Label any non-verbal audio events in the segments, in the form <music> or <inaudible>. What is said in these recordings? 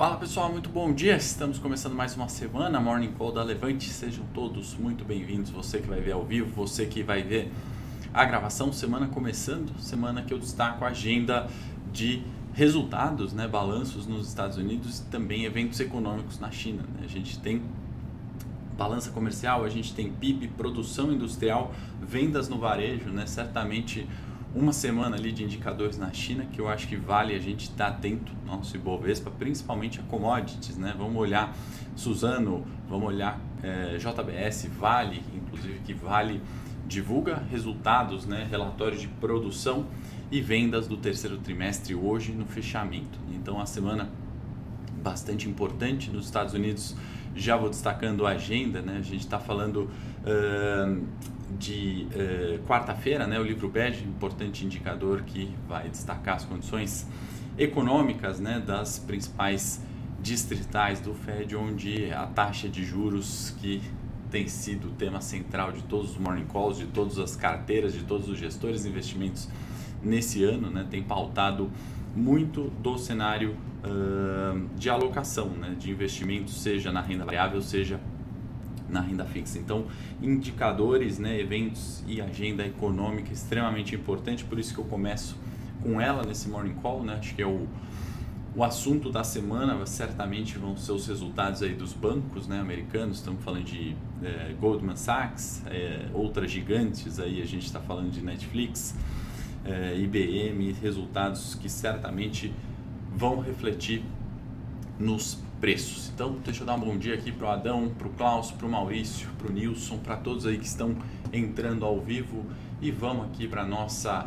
Fala pessoal, muito bom dia. Estamos começando mais uma semana, Morning Call da Levante. Sejam todos muito bem-vindos. Você que vai ver ao vivo, você que vai ver a gravação. Semana começando, semana que eu destaco a agenda de resultados, né, balanços nos Estados Unidos e também eventos econômicos na China. Né? A gente tem balança comercial, a gente tem PIB, produção industrial, vendas no varejo, né? Certamente uma semana ali de indicadores na China que eu acho que vale a gente estar atento nosso Ibovespa, principalmente a commodities, né? Vamos olhar Suzano, vamos olhar é, eh, JBS, Vale, inclusive que Vale divulga resultados, né? Relatórios de produção e vendas do terceiro trimestre hoje no fechamento. Então a semana bastante importante nos Estados Unidos. Já vou destacando a agenda, né? A gente está falando uh, de uh, quarta-feira, né, o livro bege, importante indicador que vai destacar as condições econômicas né, das principais distritais do Fed, onde a taxa de juros que tem sido o tema central de todos os morning calls, de todas as carteiras, de todos os gestores de investimentos nesse ano, né, tem pautado muito do cenário uh, de alocação né, de investimentos, seja na renda variável, seja na renda fixa. Então, indicadores, né, eventos e agenda econômica extremamente importante, por isso que eu começo com ela nesse morning call, né? Acho que é o, o assunto da semana, certamente vão ser os resultados aí dos bancos, né, americanos. Estamos falando de é, Goldman Sachs, é, outras gigantes aí a gente está falando de Netflix, é, IBM, resultados que certamente vão refletir nos preços. Então, deixa eu dar um bom dia aqui para o Adão, para o Klaus, para o Maurício, para o Nilson, para todos aí que estão entrando ao vivo e vamos aqui para a nossa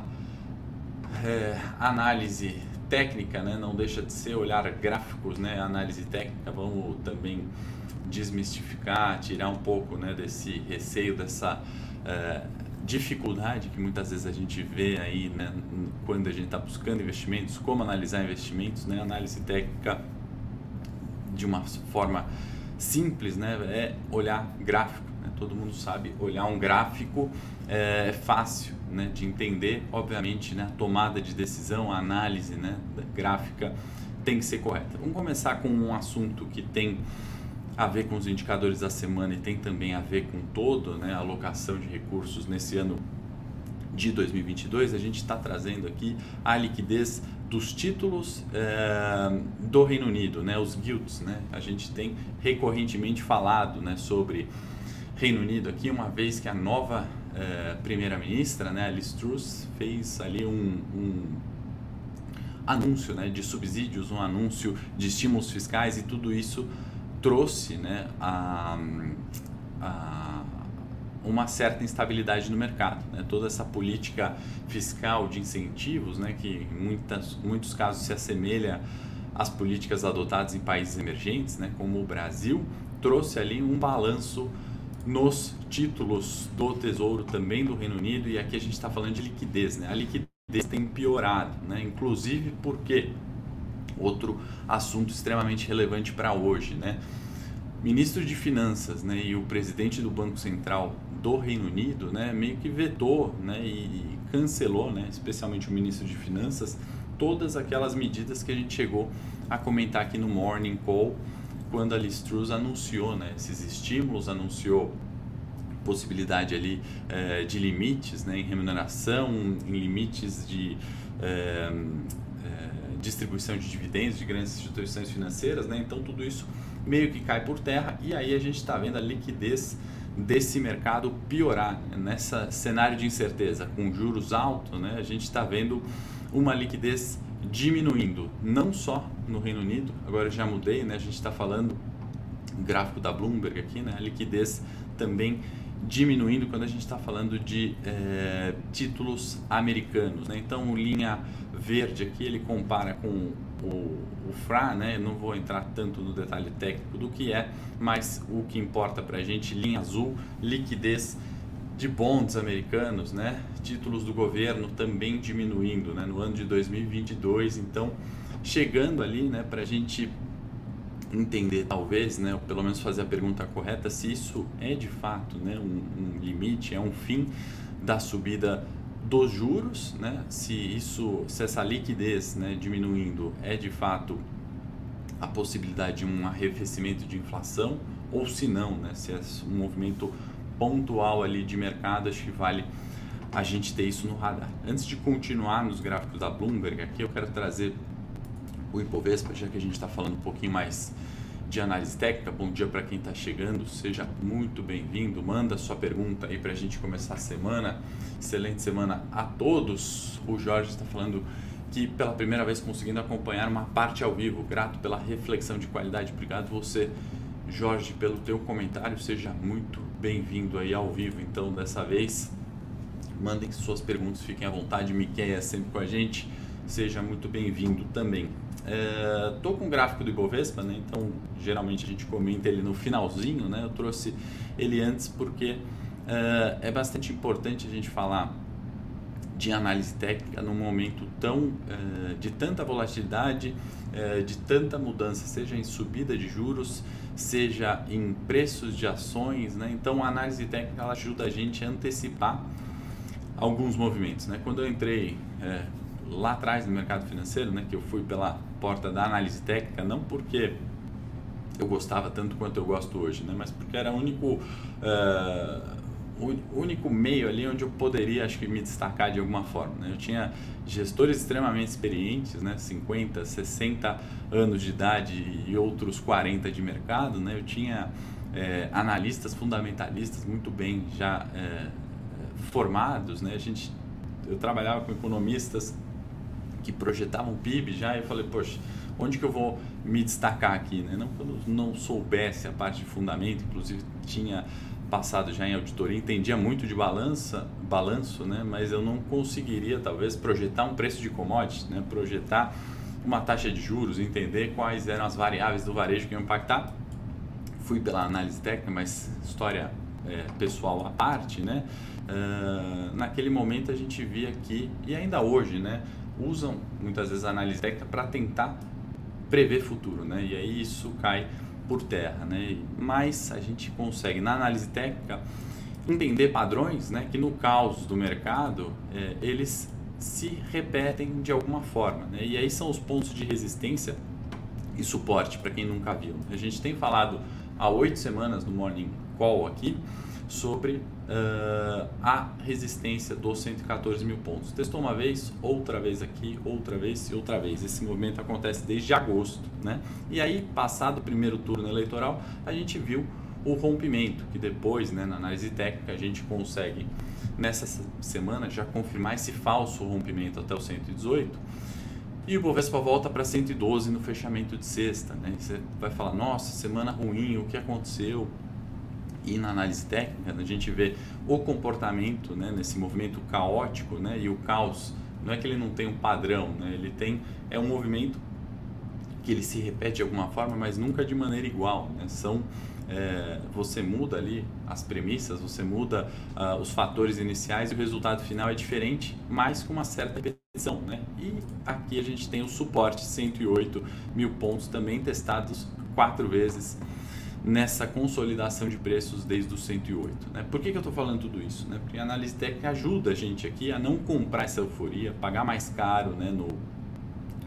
é, análise técnica, né? não deixa de ser olhar gráficos, né? análise técnica, vamos também desmistificar, tirar um pouco né, desse receio, dessa é, dificuldade que muitas vezes a gente vê aí né, quando a gente está buscando investimentos, como analisar investimentos, né? análise técnica de uma forma simples, né, é olhar gráfico. Né? Todo mundo sabe olhar um gráfico é, é fácil né, de entender. Obviamente, né, a tomada de decisão, a análise né, gráfica tem que ser correta. Vamos começar com um assunto que tem a ver com os indicadores da semana e tem também a ver com todo né, a alocação de recursos nesse ano de 2022. A gente está trazendo aqui a liquidez dos títulos é, do Reino Unido, né, os guilds, né? A gente tem recorrentemente falado, né, sobre Reino Unido aqui, uma vez que a nova é, primeira-ministra, né, Liz Truss, fez ali um, um anúncio, né, de subsídios, um anúncio de estímulos fiscais e tudo isso trouxe, né, a, a uma certa instabilidade no mercado. Né? Toda essa política fiscal de incentivos, né, que em muitas, muitos casos se assemelha às políticas adotadas em países emergentes, né, como o Brasil, trouxe ali um balanço nos títulos do Tesouro também do Reino Unido e aqui a gente está falando de liquidez. Né? A liquidez tem piorado, né? inclusive porque outro assunto extremamente relevante para hoje, né? Ministro de Finanças né, e o presidente do Banco Central do Reino Unido né, meio que vetou né, e cancelou, né, especialmente o ministro de Finanças, todas aquelas medidas que a gente chegou a comentar aqui no Morning Call quando a Liz Truss anunciou né, esses estímulos, anunciou possibilidade ali é, de limites né, em remuneração, em limites de é, é, distribuição de dividendos de grandes instituições financeiras, né? então tudo isso meio que cai por terra e aí a gente está vendo a liquidez desse mercado piorar nessa cenário de incerteza com juros altos, né? A gente está vendo uma liquidez diminuindo, não só no Reino Unido. Agora já mudei, né? A gente está falando gráfico da Bloomberg aqui, né? A liquidez também diminuindo quando a gente está falando de é, títulos americanos. Né? Então, linha verde aqui ele compara com o, o FRA, né? não vou entrar tanto no detalhe técnico do que é, mas o que importa para a gente, linha azul, liquidez de bonds americanos, né? títulos do governo também diminuindo né? no ano de 2022, então chegando ali né, para a gente entender, talvez, né, ou pelo menos fazer a pergunta correta, se isso é de fato né, um, um limite, é um fim da subida dos juros, né, se isso, se essa liquidez né, diminuindo é de fato a possibilidade de um arrefecimento de inflação ou se não, né, se é um movimento pontual ali de mercado, acho que vale a gente ter isso no radar. Antes de continuar nos gráficos da Bloomberg, aqui eu quero trazer o Ibovespa, já que a gente está falando um pouquinho mais de análise técnica. Bom dia para quem está chegando, seja muito bem-vindo. Manda sua pergunta aí para a gente começar a semana. Excelente semana a todos. O Jorge está falando que pela primeira vez conseguindo acompanhar uma parte ao vivo. Grato pela reflexão de qualidade. Obrigado você, Jorge, pelo teu comentário. Seja muito bem-vindo aí ao vivo. Então, dessa vez, mandem suas perguntas, fiquem à vontade. Miquel é sempre com a gente. Seja muito bem-vindo também. É, com o gráfico do Ibovespa, né? então geralmente a gente comenta ele no finalzinho. Né? Eu trouxe ele antes porque é, é bastante importante a gente falar de análise técnica num momento tão eh, de tanta volatilidade, eh, de tanta mudança, seja em subida de juros, seja em preços de ações, né? Então a análise técnica ela ajuda a gente a antecipar alguns movimentos, né? Quando eu entrei eh, lá atrás no mercado financeiro, né, que eu fui pela porta da análise técnica, não porque eu gostava tanto quanto eu gosto hoje, né, mas porque era o único uh, o único meio ali onde eu poderia, acho que, me destacar de alguma forma. Né? Eu tinha gestores extremamente experientes, né? 50, 60 anos de idade e outros 40 de mercado. Né? Eu tinha é, analistas fundamentalistas muito bem já é, formados. Né? A gente, eu trabalhava com economistas que projetavam PIB já eu falei, poxa, onde que eu vou me destacar aqui? Né? Não que eu não soubesse a parte de fundamento, inclusive tinha passado já em auditoria, entendia muito de balança, balanço, né? mas eu não conseguiria talvez projetar um preço de commodity, né? projetar uma taxa de juros, entender quais eram as variáveis do varejo que iam impactar. Fui pela análise técnica, mas história é, pessoal à parte, né? Uh, naquele momento a gente via que, e ainda hoje, né? Usam muitas vezes a análise técnica para tentar prever futuro, né? E aí isso cai por terra, né? Mas a gente consegue na análise técnica entender padrões, né? Que no caos do mercado é, eles se repetem de alguma forma, né? E aí são os pontos de resistência e suporte para quem nunca viu. A gente tem falado há oito semanas no Morning Call aqui sobre uh, a resistência dos 114 mil pontos. Testou uma vez, outra vez aqui, outra vez e outra vez. Esse movimento acontece desde agosto, né? E aí, passado o primeiro turno eleitoral, a gente viu o rompimento, que depois, né, na análise técnica, a gente consegue nessa semana já confirmar esse falso rompimento até o 118. E o Bovespa volta para 112 no fechamento de sexta. Né? Você vai falar, nossa, semana ruim, o que aconteceu? E na análise técnica a gente vê o comportamento né, nesse movimento caótico né, e o caos não é que ele não tem um padrão né, ele tem é um movimento que ele se repete de alguma forma mas nunca de maneira igual né, são é, você muda ali as premissas você muda uh, os fatores iniciais e o resultado final é diferente mas com uma certa repetição né? e aqui a gente tem o suporte 108 mil pontos também testados quatro vezes nessa consolidação de preços desde o 108. Né? Por que, que eu estou falando tudo isso? Né? Porque a análise técnica ajuda a gente aqui a não comprar essa euforia, pagar mais caro né, no,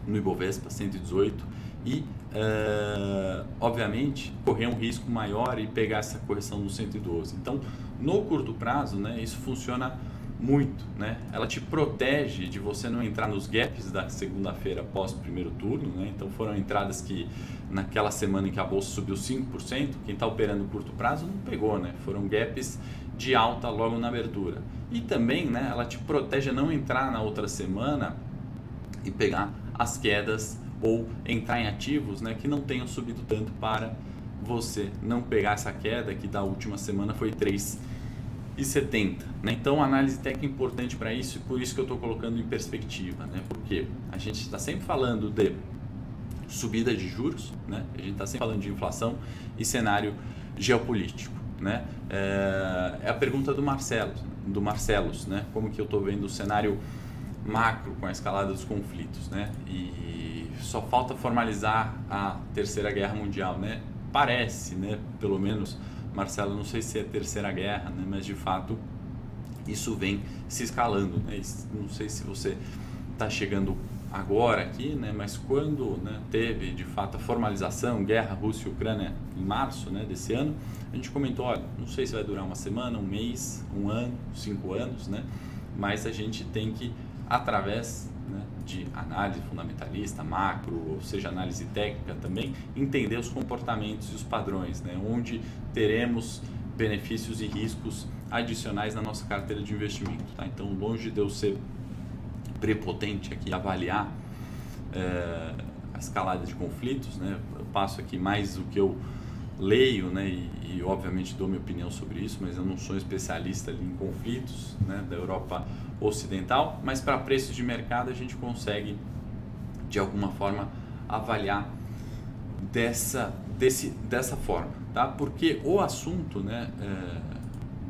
no Ibovespa 118 e, uh, obviamente, correr um risco maior e pegar essa correção no 112. Então, no curto prazo, né, isso funciona muito, né? Ela te protege de você não entrar nos gaps da segunda-feira após o primeiro turno, né? Então foram entradas que naquela semana em que a bolsa subiu 5%, quem está operando curto prazo não pegou, né? Foram gaps de alta logo na abertura. E também, né, ela te protege a não entrar na outra semana e pegar as quedas ou entrar em ativos, né, que não tenham subido tanto para você não pegar essa queda que da última semana foi 3 e 70. Né? Então, análise técnica é importante para isso e por isso que eu estou colocando em perspectiva. Né? Porque a gente está sempre falando de subida de juros, né? a gente está sempre falando de inflação e cenário geopolítico. Né? É, é a pergunta do Marcelo, do Marcelos, né? como que eu estou vendo o cenário macro com a escalada dos conflitos. Né? E só falta formalizar a Terceira Guerra Mundial. Né? Parece, né? pelo menos Marcelo, não sei se é a terceira guerra, né, mas de fato isso vem se escalando. Né? Não sei se você está chegando agora aqui, né, mas quando né, teve de fato a formalização, guerra Rússia e Ucrânia em março né, desse ano, a gente comentou, olha, não sei se vai durar uma semana, um mês, um ano, cinco anos, né, mas a gente tem que, através né, de análise fundamentalista, macro, ou seja, análise técnica também, entender os comportamentos e os padrões, né, onde teremos benefícios e riscos adicionais na nossa carteira de investimento. Tá? Então, longe de eu ser prepotente aqui, avaliar é, a escalada de conflitos, né? eu passo aqui mais o que eu leio né? e, e, obviamente dou minha opinião sobre isso, mas eu não sou especialista em conflitos né? da Europa Ocidental, mas para preços de mercado a gente consegue de alguma forma avaliar dessa, desse, dessa forma, tá? porque o assunto né, é,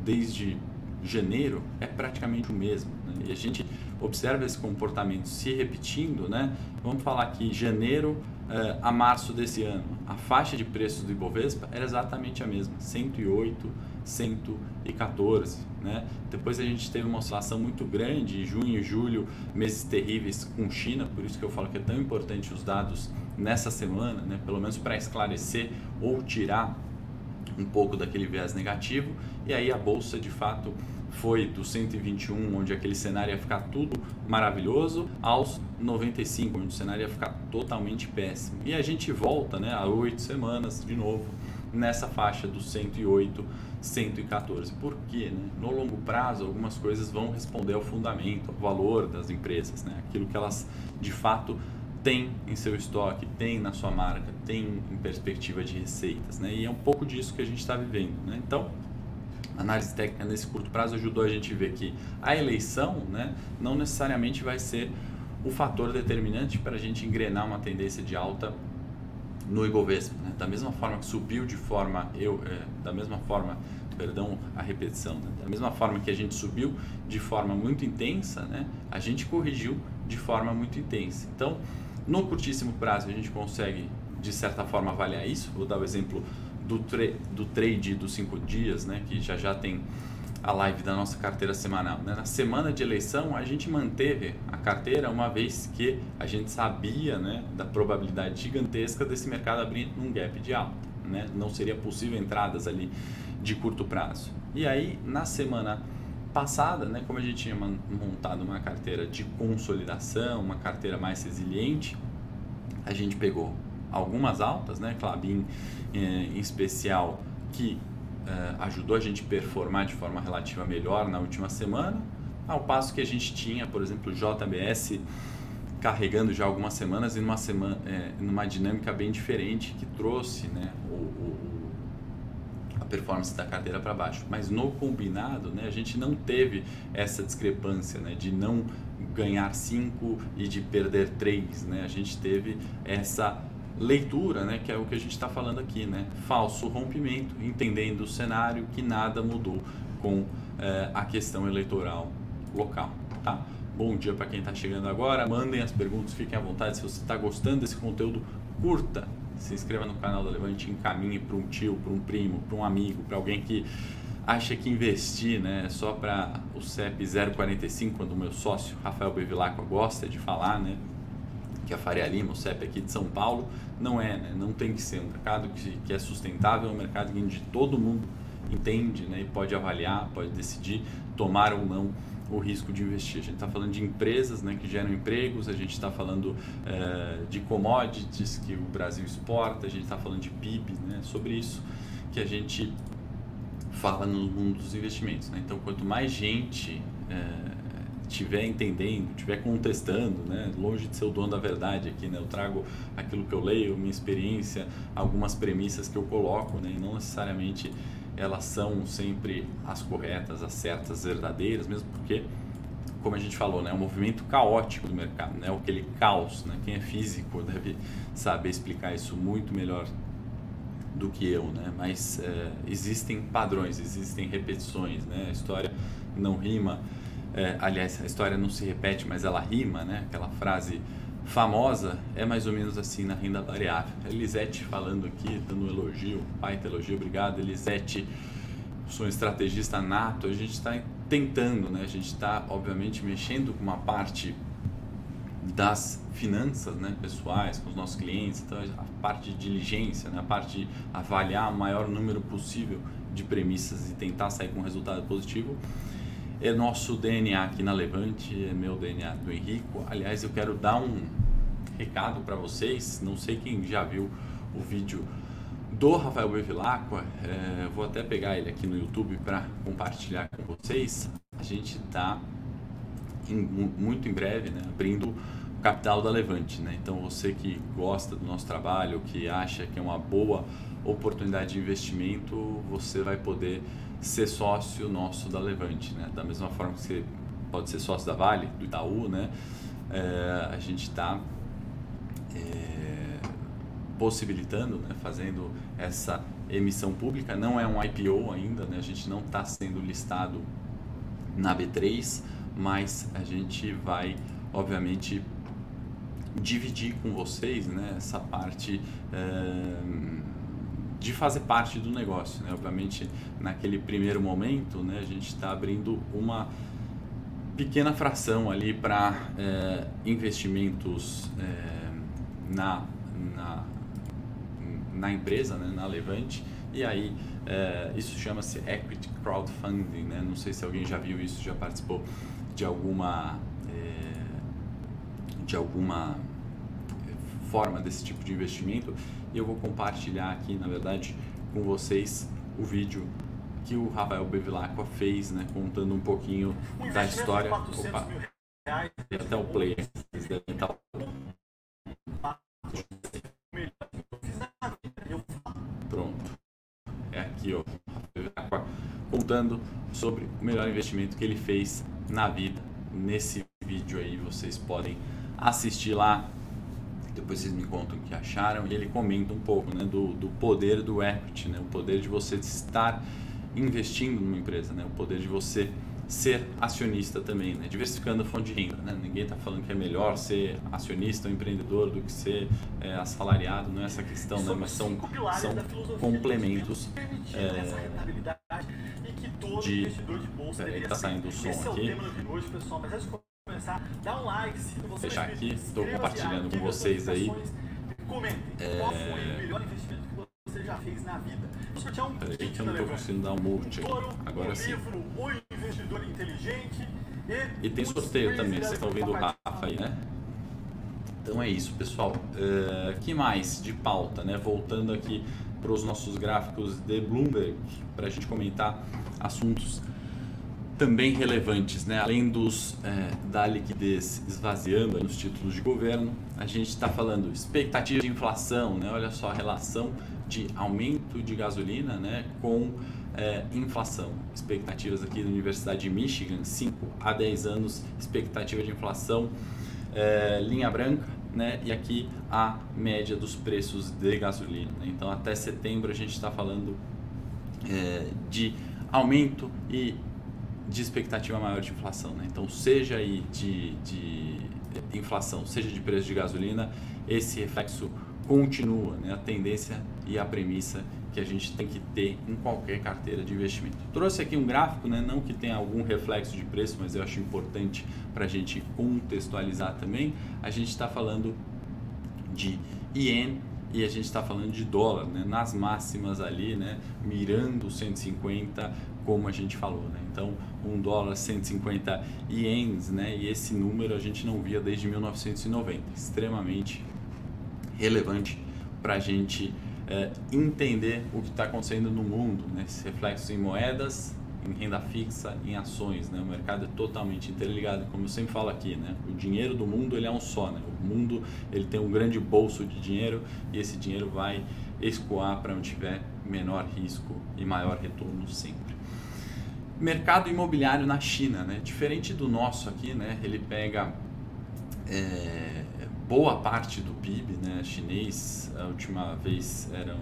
desde janeiro é praticamente o mesmo. Né? E a gente observa esse comportamento se repetindo, né? Vamos falar aqui janeiro uh, a março desse ano, a faixa de preços do Ibovespa era exatamente a mesma, 108, 114, né? Depois a gente teve uma oscilação muito grande, junho e julho, meses terríveis com China, por isso que eu falo que é tão importante os dados nessa semana, né? Pelo menos para esclarecer ou tirar um pouco daquele viés negativo e aí a bolsa de fato foi do 121, onde aquele cenário ia ficar tudo maravilhoso, aos 95, onde o cenário ia ficar totalmente péssimo. E a gente volta né, a oito semanas de novo nessa faixa dos 108, 114. Por quê? Né? No longo prazo, algumas coisas vão responder ao fundamento, ao valor das empresas, né? aquilo que elas de fato têm em seu estoque, têm na sua marca, têm em perspectiva de receitas. Né? E é um pouco disso que a gente está vivendo. Né? Então, análise técnica nesse curto prazo ajudou a gente a ver que a eleição né, não necessariamente vai ser o fator determinante para a gente engrenar uma tendência de alta no Ibovespa. Né? Da mesma forma que subiu de forma, eu, é, da mesma forma, perdão a repetição, né? da mesma forma que a gente subiu de forma muito intensa, né? a gente corrigiu de forma muito intensa. Então, no curtíssimo prazo a gente consegue de certa forma avaliar isso. Vou dar o exemplo do, tra do trade dos cinco dias, né, que já já tem a live da nossa carteira semanal. Né? Na semana de eleição, a gente manteve a carteira uma vez que a gente sabia né, da probabilidade gigantesca desse mercado abrir um gap de alta. Né? Não seria possível entradas ali de curto prazo. E aí, na semana passada, né, como a gente tinha montado uma carteira de consolidação, uma carteira mais resiliente, a gente pegou algumas altas, né, Clabin eh, em especial, que eh, ajudou a gente performar de forma relativa melhor na última semana, ao passo que a gente tinha, por exemplo, JBS carregando já algumas semanas e numa, semana, é, numa dinâmica bem diferente que trouxe né, o, o, a performance da carteira para baixo. Mas no combinado, né, a gente não teve essa discrepância né, de não ganhar 5 e de perder 3. Né? A gente teve essa leitura, né, que é o que a gente está falando aqui, né, falso rompimento, entendendo o cenário que nada mudou com é, a questão eleitoral local, tá? Bom dia para quem está chegando agora, mandem as perguntas, fiquem à vontade. Se você está gostando desse conteúdo, curta, se inscreva no canal da Levante, encaminhe para um tio, para um primo, para um amigo, para alguém que acha que investir né, é só para o CEP 045, quando o meu sócio Rafael Bevilacqua gosta de falar, né, que a Faria Lima, o CEP aqui de São Paulo, não é, né? não tem que ser um mercado que, que é sustentável, é um mercado onde todo mundo entende né? e pode avaliar, pode decidir tomar ou não o risco de investir. A gente está falando de empresas né, que geram empregos, a gente está falando é, de commodities que o Brasil exporta, a gente está falando de PIB, né, sobre isso que a gente fala no mundo dos investimentos. Né? Então, quanto mais gente é, estiver entendendo, estiver contestando, né, longe de ser o dono da verdade aqui, né, eu trago aquilo que eu leio, minha experiência, algumas premissas que eu coloco, né, e não necessariamente elas são sempre as corretas, as certas, as verdadeiras, mesmo porque, como a gente falou, né, é um movimento caótico do mercado, né, aquele caos, né, quem é físico <laughs> deve saber explicar isso muito melhor do que eu, né? Mas é, existem padrões, existem repetições, né? A história não rima é, aliás, a história não se repete, mas ela rima, né? Aquela frase famosa é mais ou menos assim na renda variável. Elisete falando aqui, dando um elogio, pai elogio, obrigado Elisete. Sou um estrategista nato, a gente está tentando, né? A gente está, obviamente, mexendo com uma parte das finanças né, pessoais com os nossos clientes, então a parte de diligência, né, a parte de avaliar o maior número possível de premissas e tentar sair com um resultado positivo. É nosso DNA aqui na Levante, é meu DNA do Henrico. Aliás, eu quero dar um recado para vocês, não sei quem já viu o vídeo do Rafael Bevilacqua, é, vou até pegar ele aqui no YouTube para compartilhar com vocês. A gente está muito em breve né, abrindo o capital da Levante. Né? Então, você que gosta do nosso trabalho, que acha que é uma boa oportunidade de investimento, você vai poder ser sócio nosso da Levante. Né? Da mesma forma que você pode ser sócio da Vale, do Itaú, né? É, a gente está é, possibilitando, né? fazendo essa emissão pública. Não é um IPO ainda, né? a gente não está sendo listado na B3, mas a gente vai, obviamente, dividir com vocês né, essa parte é, de fazer parte do negócio. Né? Obviamente, naquele primeiro momento, né, a gente está abrindo uma pequena fração ali para é, investimentos é, na, na, na, empresa, né, na Levante, e aí é, isso chama-se Equity Crowdfunding, né? não sei se alguém já viu isso, já participou de alguma de alguma forma desse tipo de investimento e eu vou compartilhar aqui, na verdade, com vocês o vídeo que o Rafael Bevilacqua fez, né, contando um pouquinho um da história. Opa, até o play. Pronto. É aqui, ó. Contando sobre o melhor investimento que ele fez na vida. Nesse vídeo aí vocês podem assistir lá depois vocês me contam o que acharam e ele comenta um pouco né, do, do poder do equity, né, o poder de você estar investindo numa empresa, né, o poder de você ser acionista também, né, diversificando a fonte de renda. Né, ninguém está falando que é melhor ser acionista ou empreendedor do que ser é, assalariado, não é essa questão, né, mas são, são complementos. É, de, está saindo o som aqui começar, dá um like se você Deixar aqui, estou compartilhando com vocês aí. Comentem é... qual foi o melhor investimento que você já fez na vida. Sortear um Peraí que eu não estou conseguindo dar um multi aqui. Agora sim. Livro, o Investidor Inteligente. E, e tem sorteio também, vocês estão vendo o Rafa aí, né? Então é isso, pessoal. Uh, que mais de pauta, né? Voltando aqui para os nossos gráficos de Bloomberg, para a gente comentar assuntos também relevantes, né? além dos é, da liquidez esvaziando nos títulos de governo, a gente está falando expectativa de inflação, né? olha só a relação de aumento de gasolina né? com é, inflação. Expectativas aqui da Universidade de Michigan, 5 a 10 anos, expectativa de inflação, é, linha branca, né? e aqui a média dos preços de gasolina. Né? Então até setembro a gente está falando é, de aumento e de expectativa maior de inflação. Né? Então, seja aí de, de, inflação, seja de preço de gasolina, esse reflexo continua, né? a tendência e a premissa que a gente tem que ter em qualquer carteira de investimento. Trouxe aqui um gráfico, né? não que tenha algum reflexo de preço, mas eu acho importante para a gente contextualizar também. A gente está falando de ien e a gente está falando de dólar, né? nas máximas ali, né? mirando 150, como a gente falou. Né? Então, um dólar 150 ienes, né? e esse número a gente não via desde 1990. Extremamente relevante para a gente é, entender o que está acontecendo no mundo, né? Esse reflexo em moedas, em renda fixa, em ações, né? O mercado é totalmente interligado, como eu sempre falo aqui, né? O dinheiro do mundo ele é um só, né? O mundo ele tem um grande bolso de dinheiro e esse dinheiro vai escoar para onde tiver menor risco e maior retorno sempre. Mercado imobiliário na China, né? Diferente do nosso aqui, né? Ele pega é, boa parte do PIB, né? Chinês, a última vez era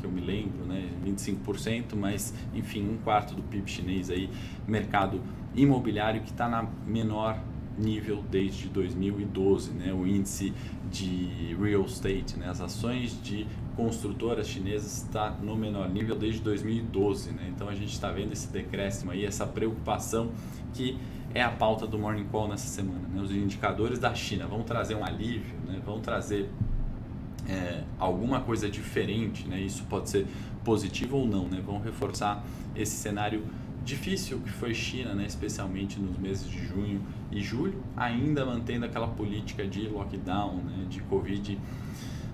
que eu me lembro, né? 25%, mas enfim, um quarto do PIB chinês aí, mercado imobiliário que está na menor nível desde 2012, né? O índice de real estate, né? As ações de construtoras chinesas está no menor nível desde 2012. Né? Então a gente está vendo esse decréscimo aí, essa preocupação que é a pauta do Morning Call nessa semana, né? os indicadores da China. Vão trazer um alívio, né? vão trazer é, alguma coisa diferente, né? isso pode ser positivo ou não, né? vão reforçar esse cenário difícil que foi China, né? especialmente nos meses de junho e julho, ainda mantendo aquela política de lockdown, né? de Covid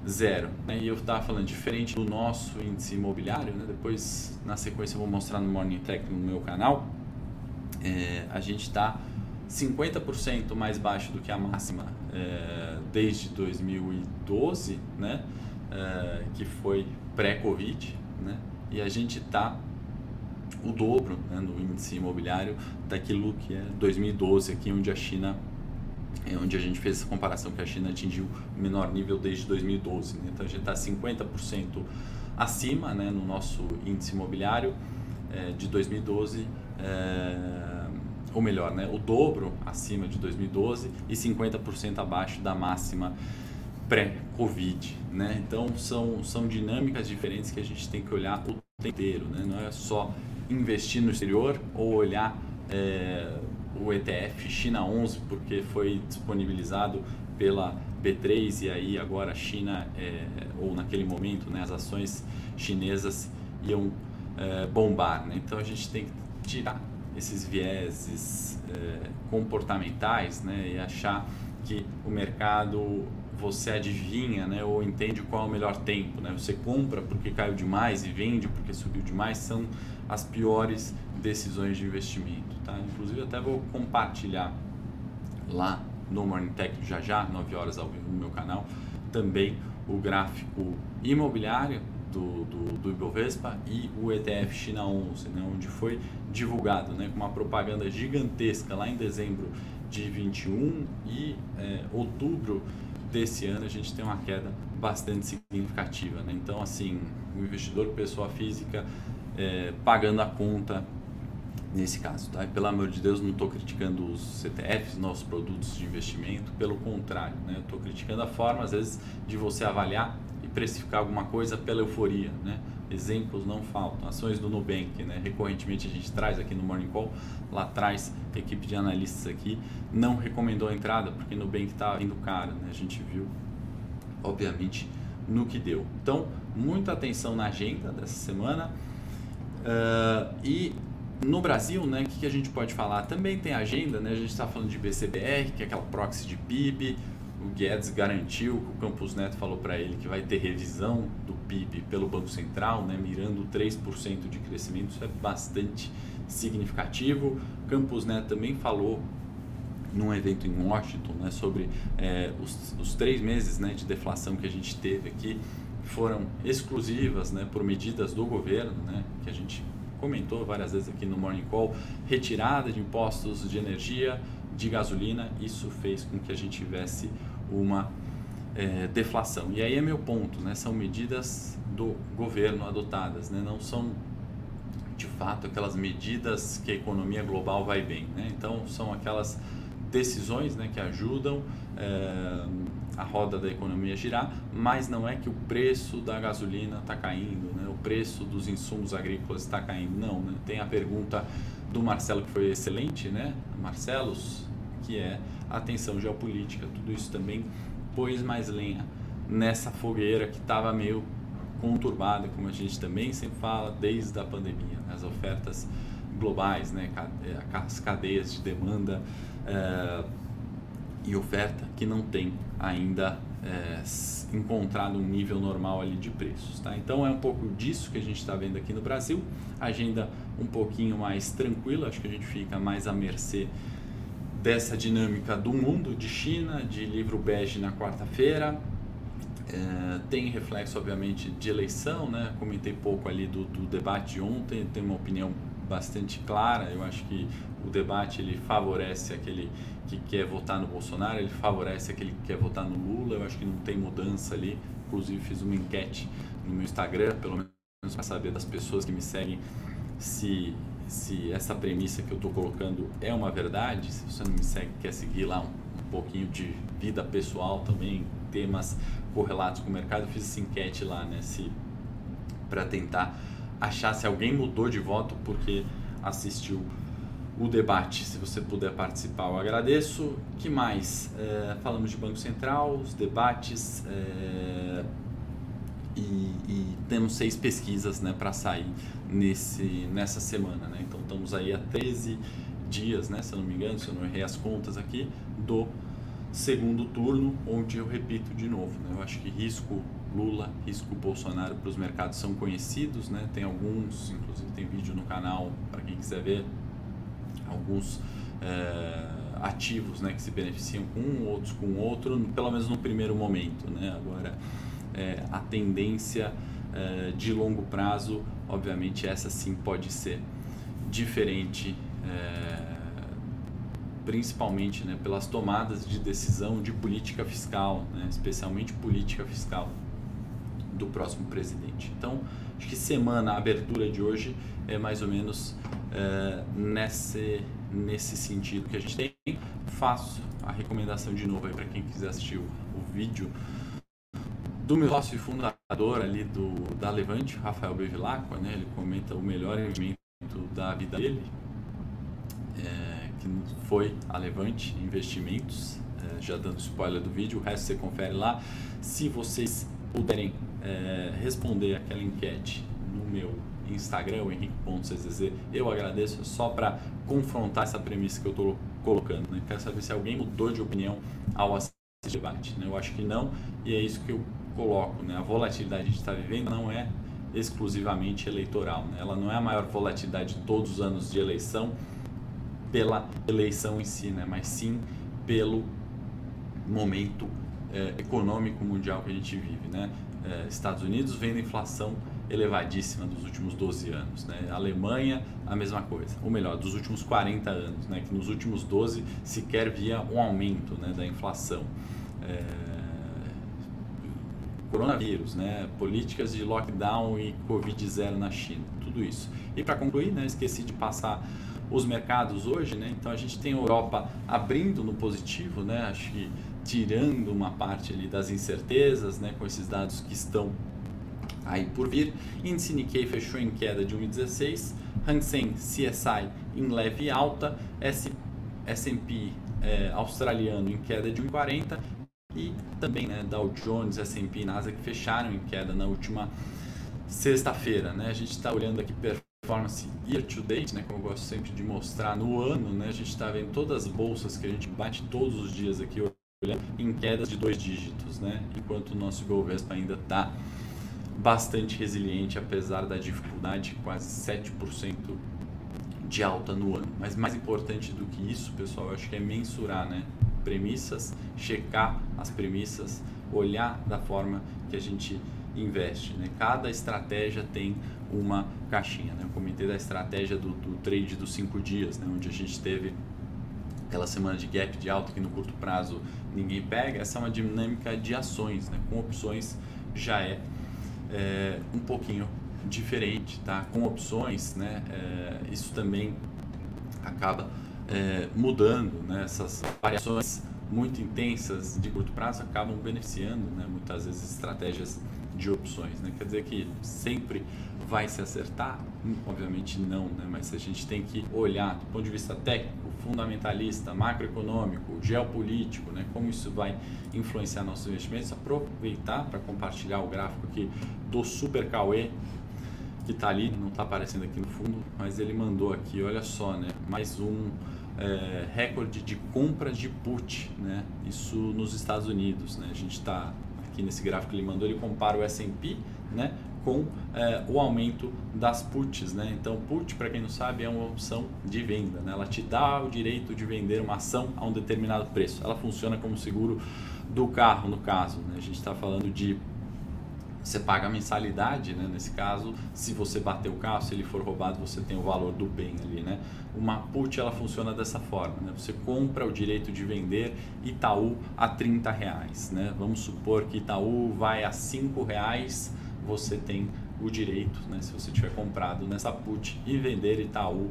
zero. E eu estava falando, diferente do nosso índice imobiliário, né? depois na sequência eu vou mostrar no Morning Tech no meu canal, é, a gente está 50% mais baixo do que a máxima é, desde 2012, né? É, que foi pré-Covid, né? e a gente está o dobro né, no índice imobiliário daquilo que é 2012, aqui onde a China é onde a gente fez essa comparação que a China atingiu o menor nível desde 2012. Né? Então a gente está 50% acima né, no nosso índice imobiliário é, de 2012, é, ou melhor, né, o dobro acima de 2012 e 50% abaixo da máxima pré-Covid. Né? Então são, são dinâmicas diferentes que a gente tem que olhar o tempo inteiro. Né? Não é só investir no exterior ou olhar é, o ETF China 11 porque foi disponibilizado pela B3 e aí agora a China é, ou naquele momento né, as ações chinesas iam é, bombar. Né? Então a gente tem que tirar esses vieses é, comportamentais né, e achar que o mercado você adivinha né, ou entende qual é o melhor tempo. Né? Você compra porque caiu demais e vende porque subiu demais, são as piores decisões de investimento. Tá? Inclusive, até vou compartilhar lá no Morning Tech já já, 9 horas ao vivo no meu canal, também o gráfico imobiliário do, do, do Ibovespa e o ETF China 11, né, onde foi divulgado né, com uma propaganda gigantesca lá em dezembro de 21 e é, outubro desse ano a gente tem uma queda bastante significativa. Né? Então, assim, o investidor pessoa física é, pagando a conta nesse caso. Tá? E, pelo amor de Deus, não estou criticando os CTFs, nossos produtos de investimento, pelo contrário, né? estou criticando a forma, às vezes, de você avaliar precificar alguma coisa pela euforia. Né? Exemplos não faltam. Ações do Nubank, né? recorrentemente a gente traz aqui no Morning Call, lá atrás, a equipe de analistas aqui não recomendou a entrada, porque Nubank estava vindo caro. Né? A gente viu, obviamente, no que deu. Então, muita atenção na agenda dessa semana. Uh, e no Brasil, né, o que, que, a gente pode falar? Também tem agenda, né? A gente está falando de BCBR, que é aquela proxy de PIB. O Guedes garantiu, o Campos Neto falou para ele que vai ter revisão do PIB pelo Banco Central, né, mirando 3% de crescimento. Isso é bastante significativo. Campos Neto também falou num evento em Washington né, sobre é, os, os, três meses né, de deflação que a gente teve aqui foram exclusivas né, por medidas do governo, né, que a gente comentou várias vezes aqui no Morning Call, retirada de impostos de energia, de gasolina, isso fez com que a gente tivesse uma é, deflação. E aí é meu ponto, né? são medidas do governo adotadas, né? não são de fato aquelas medidas que a economia global vai bem. Né? Então são aquelas decisões né, que ajudam é, a roda da economia girar, mas não é que o preço da gasolina está caindo, né, o preço dos insumos agrícolas está caindo. Não, né? tem a pergunta do Marcelo que foi excelente, né? Marcelos, que é atenção geopolítica. Tudo isso também pôs mais lenha nessa fogueira que estava meio conturbada, como a gente também sempre fala desde a pandemia, né? as ofertas globais, né? as cadeias de demanda é, e oferta que não tem ainda é, encontrado um nível normal ali de preços. Tá? Então é um pouco disso que a gente está vendo aqui no Brasil. Agenda um pouquinho mais tranquila, acho que a gente fica mais à mercê dessa dinâmica do mundo, de China, de livro bege na quarta-feira. É, tem reflexo, obviamente, de eleição, né? Comentei pouco ali do, do debate de ontem, tenho uma opinião bastante clara. Eu acho que o debate ele favorece aquele que quer votar no Bolsonaro, ele favorece aquele que quer votar no Lula. Eu acho que não tem mudança ali. Inclusive fiz uma enquete no meu Instagram, pelo menos para saber das pessoas que me seguem se se essa premissa que eu estou colocando é uma verdade. Se você não me segue, quer seguir lá um, um pouquinho de vida pessoal também, temas correlatos com o mercado, eu fiz essa enquete lá, né? Se para tentar achar se alguém mudou de voto porque assistiu o debate. Se você puder participar, eu agradeço. que mais? É, falamos de Banco Central, os debates é, e, e, temos seis pesquisas né, para sair nesse, nessa semana. Né? Então estamos aí a 13 dias, né, se eu não me engano, se eu não errei as contas aqui, do segundo turno, onde eu repito de novo. Né? Eu acho que risco Lula, risco Bolsonaro para os mercados são conhecidos, né? tem alguns, inclusive tem vídeo no canal para quem quiser ver alguns é, ativos né, que se beneficiam com um, outros com outro, pelo menos no primeiro momento. Né? Agora, é, a tendência é, de longo prazo, obviamente, essa sim pode ser diferente, principalmente né, pelas tomadas de decisão de política fiscal, né, especialmente política fiscal do próximo presidente. Então, acho que semana, a abertura de hoje é mais ou menos é, nesse, nesse sentido que a gente tem. Faço a recomendação de novo para quem quiser assistir o, o, vídeo do meu sócio fundador ali do, da Levante, Rafael Bevilacqua, né? ele comenta o melhor investimento da vida dele, é, que foi a Levante Investimentos, é, já dando spoiler do vídeo, o resto você confere lá. Se vocês puderem é, responder aquela enquete no meu Instagram, henrique.czz, eu agradeço só para confrontar essa premissa que eu estou colocando. Né? Quero saber se alguém mudou de opinião ao assistir o debate. Né? Eu acho que não, e é isso que eu coloco. Né? A volatilidade que a gente está vivendo não é exclusivamente eleitoral. Né? Ela não é a maior volatilidade de todos os anos de eleição pela eleição em si, né? mas sim pelo momento é, econômico mundial que a gente vive. Né? É, Estados Unidos vendo inflação elevadíssima dos últimos 12 anos. Né? Alemanha, a mesma coisa. Ou melhor, dos últimos 40 anos, né? que nos últimos 12 sequer via um aumento né? da inflação. É... Coronavírus, né? políticas de lockdown e Covid-0 na China, tudo isso. E para concluir, né? esqueci de passar os mercados hoje, né? então a gente tem a Europa abrindo no positivo, né? acho que tirando uma parte ali das incertezas, né? com esses dados que estão aí por vir. Índice Nikkei fechou em queda de 1,16, Hang Seng CSI em leve alta, S&P é, australiano em queda de 1,40 e também né, Dow Jones, S&P e Nasdaq fecharam em queda na última sexta-feira. Né? A gente está olhando aqui performance year to date, né, como eu gosto sempre de mostrar no ano, né, a gente está vendo todas as bolsas que a gente bate todos os dias aqui olhando em quedas de dois dígitos, né, enquanto o nosso Ibovespa ainda está bastante resiliente, apesar da dificuldade, quase 7% de alta no ano. Mas mais importante do que isso, pessoal, eu acho que é mensurar, né? Premissas, checar as premissas, olhar da forma que a gente investe. Né? Cada estratégia tem uma caixinha. Né? Eu comentei da estratégia do, do trade dos cinco dias, né? onde a gente teve aquela semana de gap de alta que no curto prazo ninguém pega. Essa é uma dinâmica de ações, né? com opções já é é, um pouquinho diferente, tá? Com opções, né? É, isso também acaba é, mudando, né? Essas variações muito intensas de curto prazo acabam beneficiando, né? Muitas vezes estratégias de opções, né? Quer dizer que sempre vai se acertar? Hum, obviamente não, né? Mas a gente tem que olhar do ponto de vista técnico, fundamentalista, macroeconômico, geopolítico, né? Como isso vai influenciar nossos investimentos? Aproveitar para compartilhar o gráfico aqui do Super Cauê, que está ali, não está aparecendo aqui no fundo, mas ele mandou aqui, olha só, né? Mais um é, recorde de compra de put, né? Isso nos Estados Unidos, né? A gente está aqui nesse gráfico que ele mandou, ele compara o S&P, né? com é, o aumento das puts, né? Então, put, para quem não sabe, é uma opção de venda, né? Ela te dá o direito de vender uma ação a um determinado preço. Ela funciona como seguro do carro, no caso. Né? A gente está falando de você paga a mensalidade, né? nesse caso, se você bater o carro, se ele for roubado, você tem o valor do bem ali, né? Uma put, ela funciona dessa forma, né? Você compra o direito de vender Itaú a 30 reais, né? Vamos supor que Itaú vai a 5 reais, você tem o direito, né? Se você tiver comprado nessa put e vender Itaú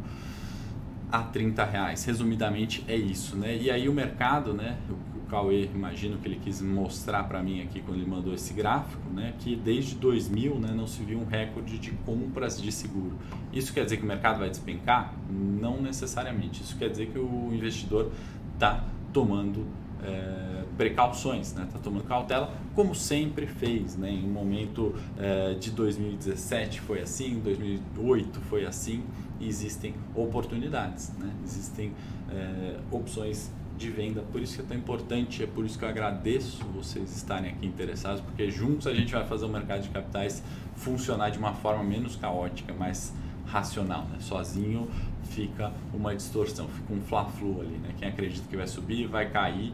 a 30 reais. Resumidamente é isso, né? E aí o mercado, né? Cauê, imagino que ele quis mostrar para mim aqui quando ele mandou esse gráfico, né, que desde 2000 né, não se viu um recorde de compras de seguro. Isso quer dizer que o mercado vai despencar? Não necessariamente. Isso quer dizer que o investidor está tomando é, precauções, está né? Tá tomando cautela, como sempre fez. Né? Em um momento é, de 2017 foi assim, 2008 foi assim, existem oportunidades, né? existem é, opções de venda. Por isso que é tão importante, é por isso que eu agradeço vocês estarem aqui interessados, porque juntos a gente vai fazer o mercado de capitais funcionar de uma forma menos caótica, mais racional. Né? Sozinho fica uma distorção, fica um fla-flu ali. Né? Quem acredita que vai subir, vai cair.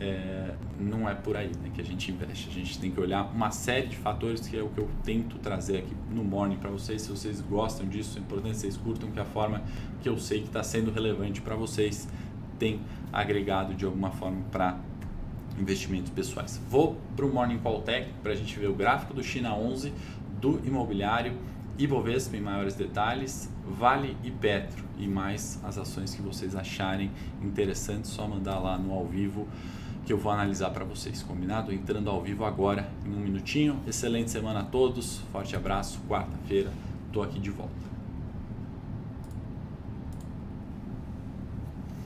É, não é por aí né, que a gente investe. A gente tem que olhar uma série de fatores que é o que eu tento trazer aqui no Morning para vocês. Se vocês gostam disso, é importante que vocês curtam, que é a forma que eu sei que está sendo relevante para vocês tem agregado de alguma forma para investimentos pessoais. Vou para o Morning Call técnico para a gente ver o gráfico do China 11, do imobiliário, Ibovespa em maiores detalhes, Vale e Petro e mais as ações que vocês acharem interessantes, só mandar lá no ao vivo que eu vou analisar para vocês, combinado? Entrando ao vivo agora em um minutinho. Excelente semana a todos, forte abraço, quarta-feira estou aqui de volta.